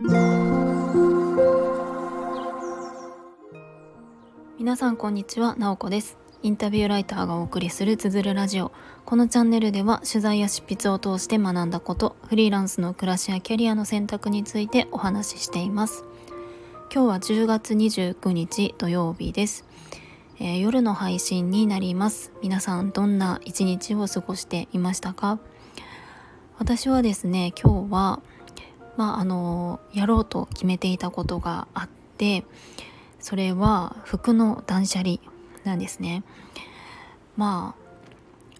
皆さんこんにちは、なおこです。インタビューライターがお送りするつづるラジオ。このチャンネルでは取材や執筆を通して学んだことフリーランスの暮らしやキャリアの選択についてお話ししています。今日は10月29日土曜日です、えー、夜の配信になります。皆さんどんな一日を過ごしていましたか？私はですね今日はまああのやろうと決めていたことがあってそれは服の断捨離なんですね。ま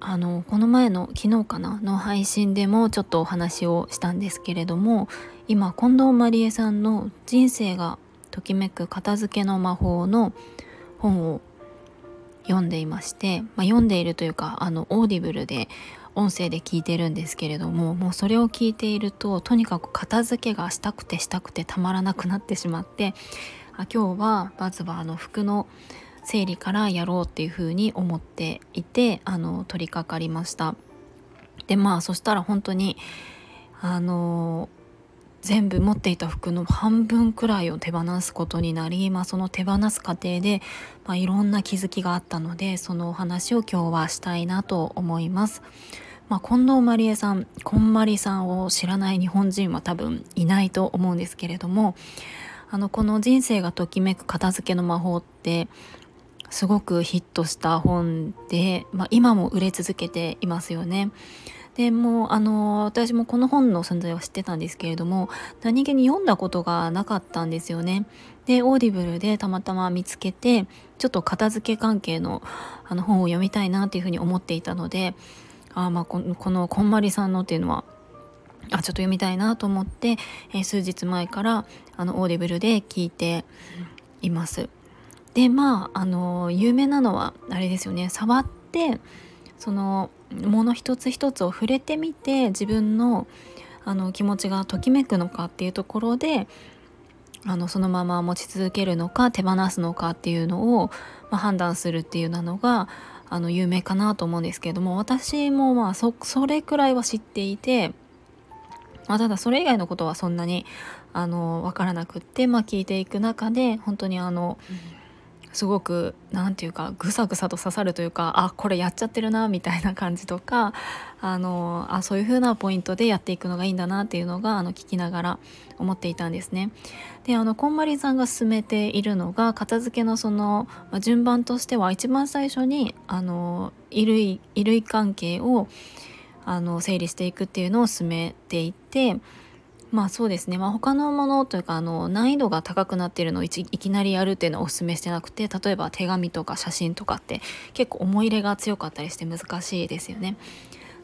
ああのこの前の昨日かなの配信でもちょっとお話をしたんですけれども今近藤まりえさんの「人生がときめく片付けの魔法」の本を読んでいまして、まあ、読んでいるというかあの Audible で音声で聞いてるんですけれどももうそれを聞いているととにかく片付けがしたくてしたくてたまらなくなってしまってあ今日はまずはあの服の整理からやろうっていうふうに思っていてあの取り掛かりましたでまあそしたら本当にあの全部持っていた服の半分くらいを手放すことになり、まあ、その手放す過程で、まあ、いろんな気づきがあったのでそのお話を今日はしたいなと思います。まあ、近藤まりえさんこんまりさんを知らない日本人は多分いないと思うんですけれどもあのこの「人生がときめく片付けの魔法」ってすごくヒットした本で、まあ、今も売れ続けていますよね。でもあの私もこの本の存在は知ってたんですけれども何気に読んだことがなかったんですよね。で Audible でたまたま見つけてちょっと片付け関係のあの本を読みたいなというふうに思っていたのであまあこのこんまりさんのっていうのはあちょっと読みたいなと思って、えー、数日前からあの Audible で聞いています。でまああの有名なのはあれですよね触ってそのもの一つ一つを触れてみて自分のあの気持ちがときめくのかっていうところであのそのまま持ち続けるのか手放すのかっていうのを、まあ、判断するっていうなのがあの有名かなと思うんですけれども私もまあそそれくらいは知っていてまあ、ただそれ以外のことはそんなにあの分からなくって、まあ、聞いていく中で本当にあのすごく何て言うかぐさぐさと刺さるというかあこれやっちゃってるなみたいな感じとかあのあそういう風なポイントでやっていくのがいいんだなっていうのがあの聞きながら思っていたんですね。であのこんまりさんが進めているのが片付けのその、順番としては一番最初にあの衣類衣類関係をあの整理していくっていうのを進めていてまあそうですね、まあ、他のものというかあの難易度が高くなっているのをいきなりやるっていうのをお勧めしてなくて例えば手紙とか写真とかって結構思い入れが強かったりして難しいですよね。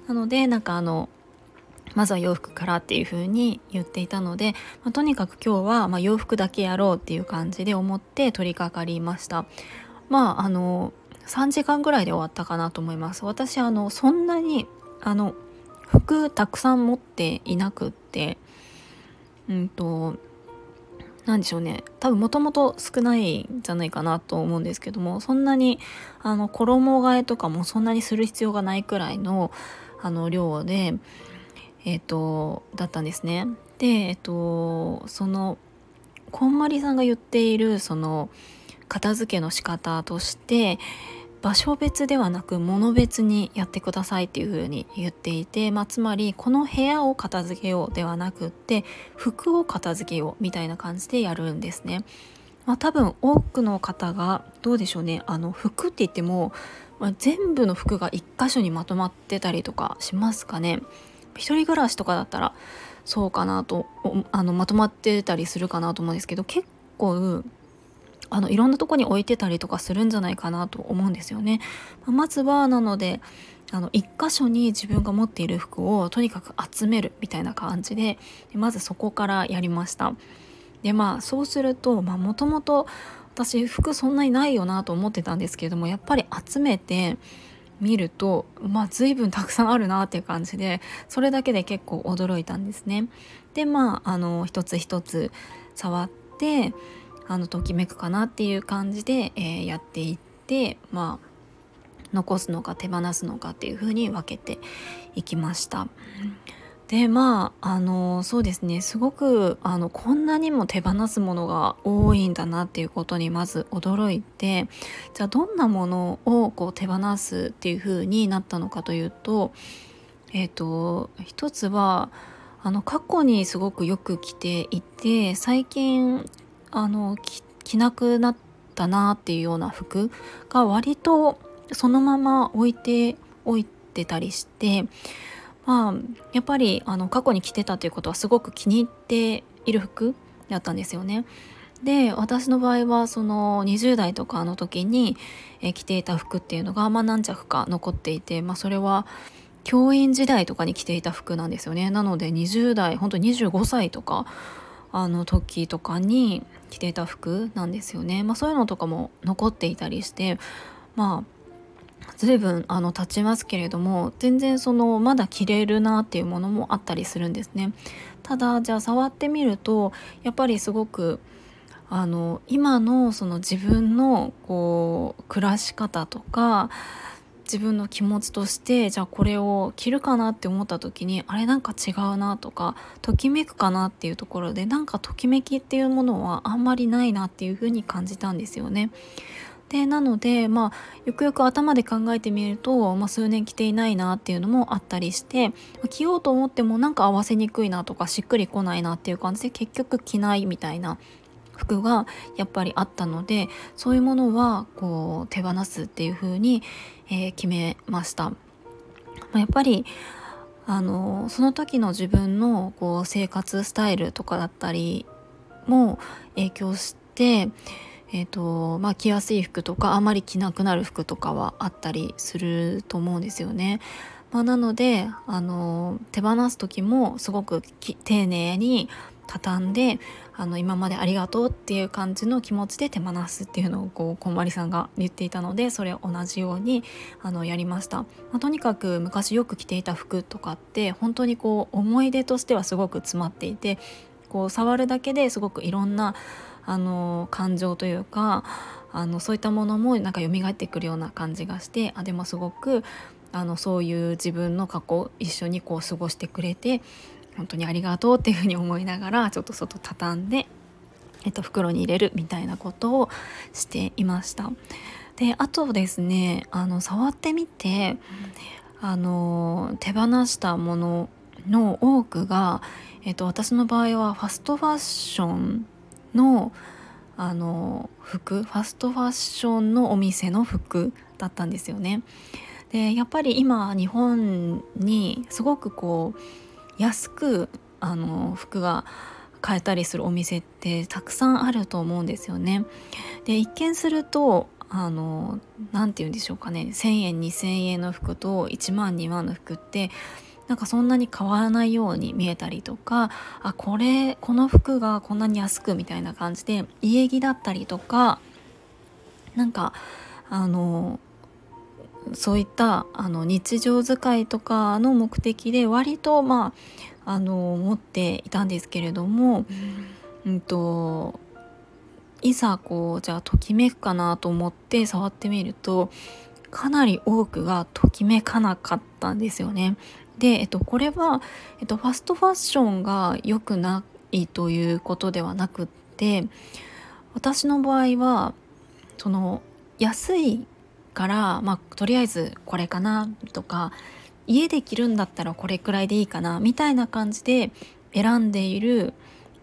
なのでなんかあのまずは洋服からっていう風に言っていたので、まあ、とにかく今日はま洋服だけやろうっていう感じで思って取り掛かりました。まああの3時間ぐらいで終わったかなと思います。私あのそんなにあの服たくさん持っていなくってうんと何でしょうね多分もともと少ないんじゃないかなと思うんですけどもそんなにあの衣替えとかもそんなにする必要がないくらいのあの量でえっ、ー、とだったんですね。でえっ、ー、とそのこんまりさんが言っているその片付けの仕方として場所別ではなく物別にやってくださいっていう風に言っていて、まあ、つまりこの部屋を片付けようではなくって服を片付けようみたいな感じでやるんですね。まあ、多分多くの方がどうでしょうねあの服って言っても、まあ、全部の服が1箇所にまとまってたりとかしますかね。一人暮らしとかだったらそうかなとあのまとまってたりするかなと思うんですけど結構あのいろんなとこに置いてたりとかするんじゃないかなと思うんですよね。まずはなのであの一箇所に自分が持っている服をとにかく集めるみたいな感じでまずそこからやりました。でまあそうするともともと私服そんなにないよなと思ってたんですけれどもやっぱり集めて見るとまあ随分たくさんあるなっていう感じでそれだけで結構驚いたんですね。でまああの一つ一つ触ってあのときめくかなっていう感じで、えー、やっていってまあ残すのか手放すのかっていう風に分けていきました。でまああのそうですねすごくあのこんなにも手放すものが多いんだなっていうことにまず驚いてじゃあどんなものをこう手放すっていう風になったのかというとえっ、ー、と一つはあの過去にすごくよく着ていて最近あの着なくなったなっていうような服が割とそのまま置いておいてたりしてまあやっぱりあの過去に着てたということはすごく気に入っている服だったんですよね。で私の場合はその20代とかの時に、着ていた服っていうのが、まあ、何着か残っていて、まあ、それは教員時代とかに着ていた服なんですよねなので20代本当25歳とかあの時とかに着ていた服なんですよね、まあ、そういうのとかも残っていたりしてまあ随分あの経ちますけれども全然そのまだ着れるなっていうものもあったりするんですね。ただじゃあ触ってみるとやっぱりすごくあの今のその自分のこう暮らし方とか自分の気持ちとしてじゃあこれを着るかなって思った時にあれなんか違うなとかときめくかなっていうところでなんかときめきっていうものはあんまりないなっていうふうに感じたんですよね。でなのでまあよくよく頭で考えてみると、まあ、数年着ていないなっていうのもあったりして着ようと思ってもなんか合わせにくいなとかしっくりこないなっていう感じで結局着ないみたいな服がやっぱりあったのでそういうものはこう手放すっていう風に、えー、決めました。まあ、やっぱりあのその時の自分のこう生活スタイルとかだったりも影響してえーとまあ、着やすい服とかあまり着なくなる服とかはあったりすると思うんですよね。まあ、なのであの手放す時もすごく丁寧に畳んであの今までありがとうっていう感じの気持ちで手放すっていうのをこうこんまりさんが言っていたのでそれ同じようにあのやりました、まあ、とにかく昔よく着ていた服とかって本当にこう思い出としてはすごく詰まっていてこう触るだけですごくいろんなあの感情というかあのそういったものもなんか蘇ってくるような感じがしてあでもすごくあのそういう自分の過去一緒にこう過ごしてくれて本当にありがとうっていうふうに思いながらちょっと外畳んで、えっと、袋に入れるみたいなことをしていました。であとですねあの触ってみてあの手放したものの多くが、えっと、私の場合はファストファッションのあの服ファストファッションのお店の服だったんですよね。でやっぱり今日本にすごくこう安くあの服が買えたりするお店ってたくさんあると思うんですよね。で一見するとあの何て言うんでしょうかね1,000円2,000円の服と1万2万の服ってなんかそんなに変わらないように見えたりとかあこれこの服がこんなに安くみたいな感じで家着だったりとかなんかあのそういったあの日常使いとかの目的で割とまああの持っていたんですけれども、うん、うんといざこうじゃあときめくかなと思って触ってみるとかなり多くがときめかなかったんですよね。で、えっと、これは、えっと、ファストファッションが良くないということではなくって私の場合はその安いから、まあ、とりあえずこれかなとか家で着るんだったらこれくらいでいいかなみたいな感じで選んでいる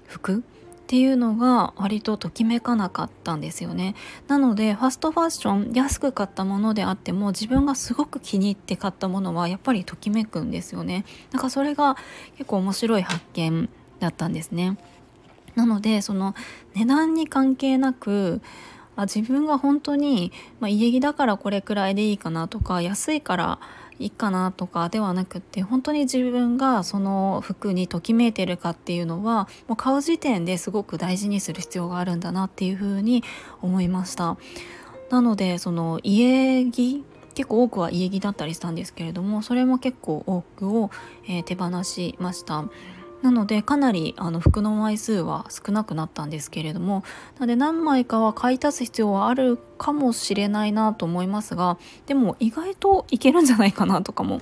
服っていうのが割とときめかなかったんですよね。なのでファストファッション安く買ったものであっても自分がすごく気に入って買ったものはやっぱりときめくんですよね。だかそれが結構面白い発見だったんですね。なのでその値段に関係なくあ自分が本当に、まあ、家着だからこれくらいでいいかなとか安いからいいかなとかではなくって本当に自分がその服にときめいてるかっていうのはもう買う時点ですごく大事にする必要があるんだなっていうふうに思いました。なのでその家着結構多くは家着だったりしたんですけれどもそれも結構多くを、えー、手放しました。なのでかなりあの服の枚数は少なくなったんですけれどもなので何枚かは買い足す必要はあるかもしれないなと思いますがでも意外といけるんじゃないかなとかも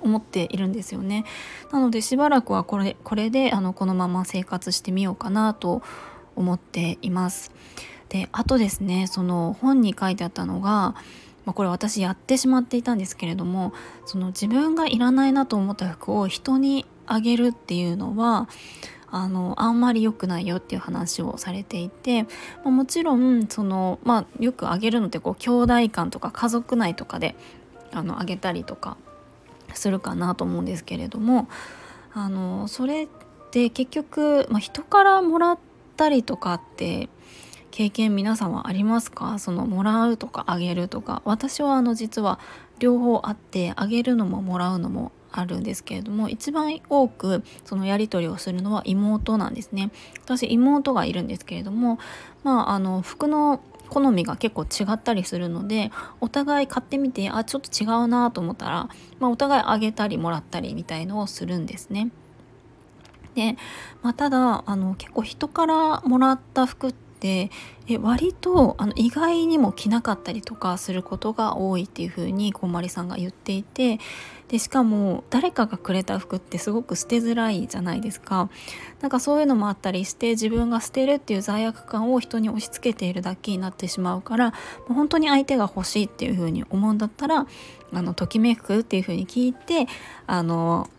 思っているんですよね。なのでしばらくはこれこれであのこのまま生活してみようかなと思っています。であとですねその本に書いてあったのがまあ、これ私やってしまっていたんですけれどもその自分がいらないなと思った服を人にあげるっていうのはあのあんまり良くないよっていう話をされていて、まあ、もちろんその、まあ、よくあげるのってこう兄弟間とか家族内とかであのあげたりとかするかなと思うんですけれどもあのそれって結局、まあ、人からもらったりとかって経験皆さんはありますか？そのもらうとかあげるとか。私はあの実は両方あってあげるのももらうのもあるんですけれども一番多くそのやり取りをするのは妹なんですね私妹がいるんですけれどもまああの服の好みが結構違ったりするのでお互い買ってみてあちょっと違うなと思ったら、まあ、お互いあげたりもらったりみたいのをするんですね。で、まあ、ただあの結構人からもらった服ってでえ割とあの意外にも着なかったりとかすることが多いっていう風にこんまりさんが言っていてでしかも誰かがくれた服ってすごく捨てづらいじゃないですか。なんかそういうのもあったりして自分が捨てるっていう罪悪感を人に押し付けているだけになってしまうから本当に相手が欲しいっていう風に思うんだったらあのときめくっていう風に聞いてあの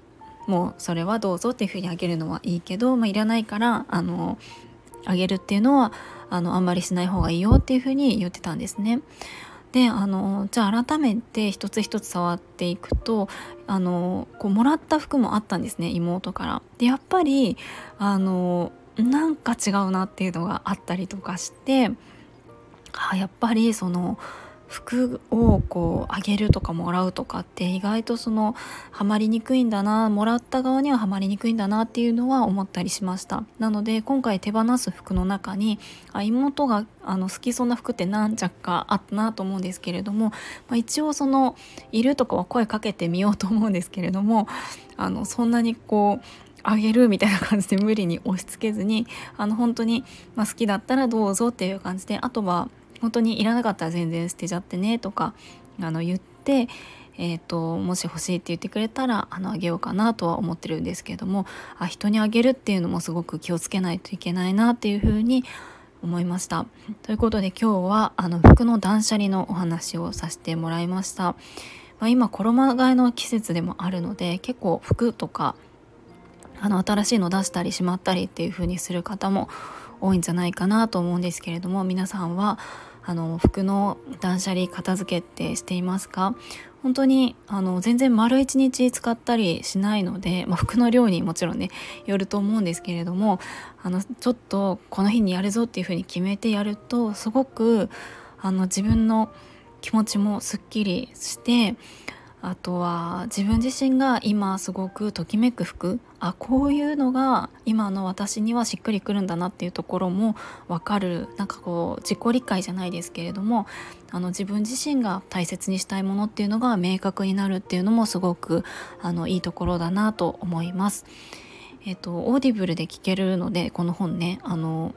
もうそれはどうぞっていう風にあげるのはいいけど、まあ、いらないからあのあげるっていうのはあのあんまりしない方がいいよっていうふうに言ってたんですね。であのじゃあ改めて一つ一つ触っていくとあのこうもらった服もあったんですね妹から。でやっぱりあのなんか違うなっていうのがあったりとかしてあやっぱりその服をこうあげるとかもらうとかって意外とそのハマりにくいんだなもらった側にはハマりにくいんだなっていうのは思ったりしました。なので今回手放す服の中にあ妹があの好きそうな服って何着かあったなと思うんですけれども、まあ、一応そのいるとかは声かけてみようと思うんですけれどもあのそんなにこうあげるみたいな感じで無理に押し付けずにあの本当に、まあ、好きだったらどうぞっていう感じであとは本当にいらなかったら全然捨てちゃってねとかあの言って、えーと、もし欲しいって言ってくれたらあのあげようかなとは思ってるんですけどもあ人にあげるっていうのもすごく気をつけないといけないなっていうふうに思いました。ということで今日はあの服の断捨離のお話をさせてもらいました。まあ、今衣替えの季節でもあるので結構服とかあの新しいの出したりしまったりっていう風にする方も多いんじゃないかなと思うんですけれども皆さんはあの服の断捨離片付けってしていますか？本当にあの全然丸一日使ったりしないので、まあ、服の量にもちろんねよると思うんですけれどもあのちょっとこの日にやるぞっていうふうに決めてやるとすごくあの自分の気持ちもすっきりしてあとは自分自身が今すごくときめく服あこういうのが今の私にはしっくりくるんだなっていうところも分かるなんかこう自己理解じゃないですけれどもあの自分自身が大切にしたいものっていうのが明確になるっていうのもすごくあのいいところだなと思います。えっと、 Audible で聞けるのでこの本ねあの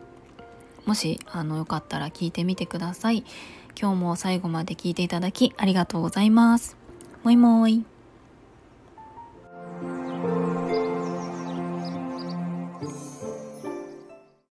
もしあのよかったら聞いてみてください。今日も最後まで聞いていただきありがとうございます。もいもーい。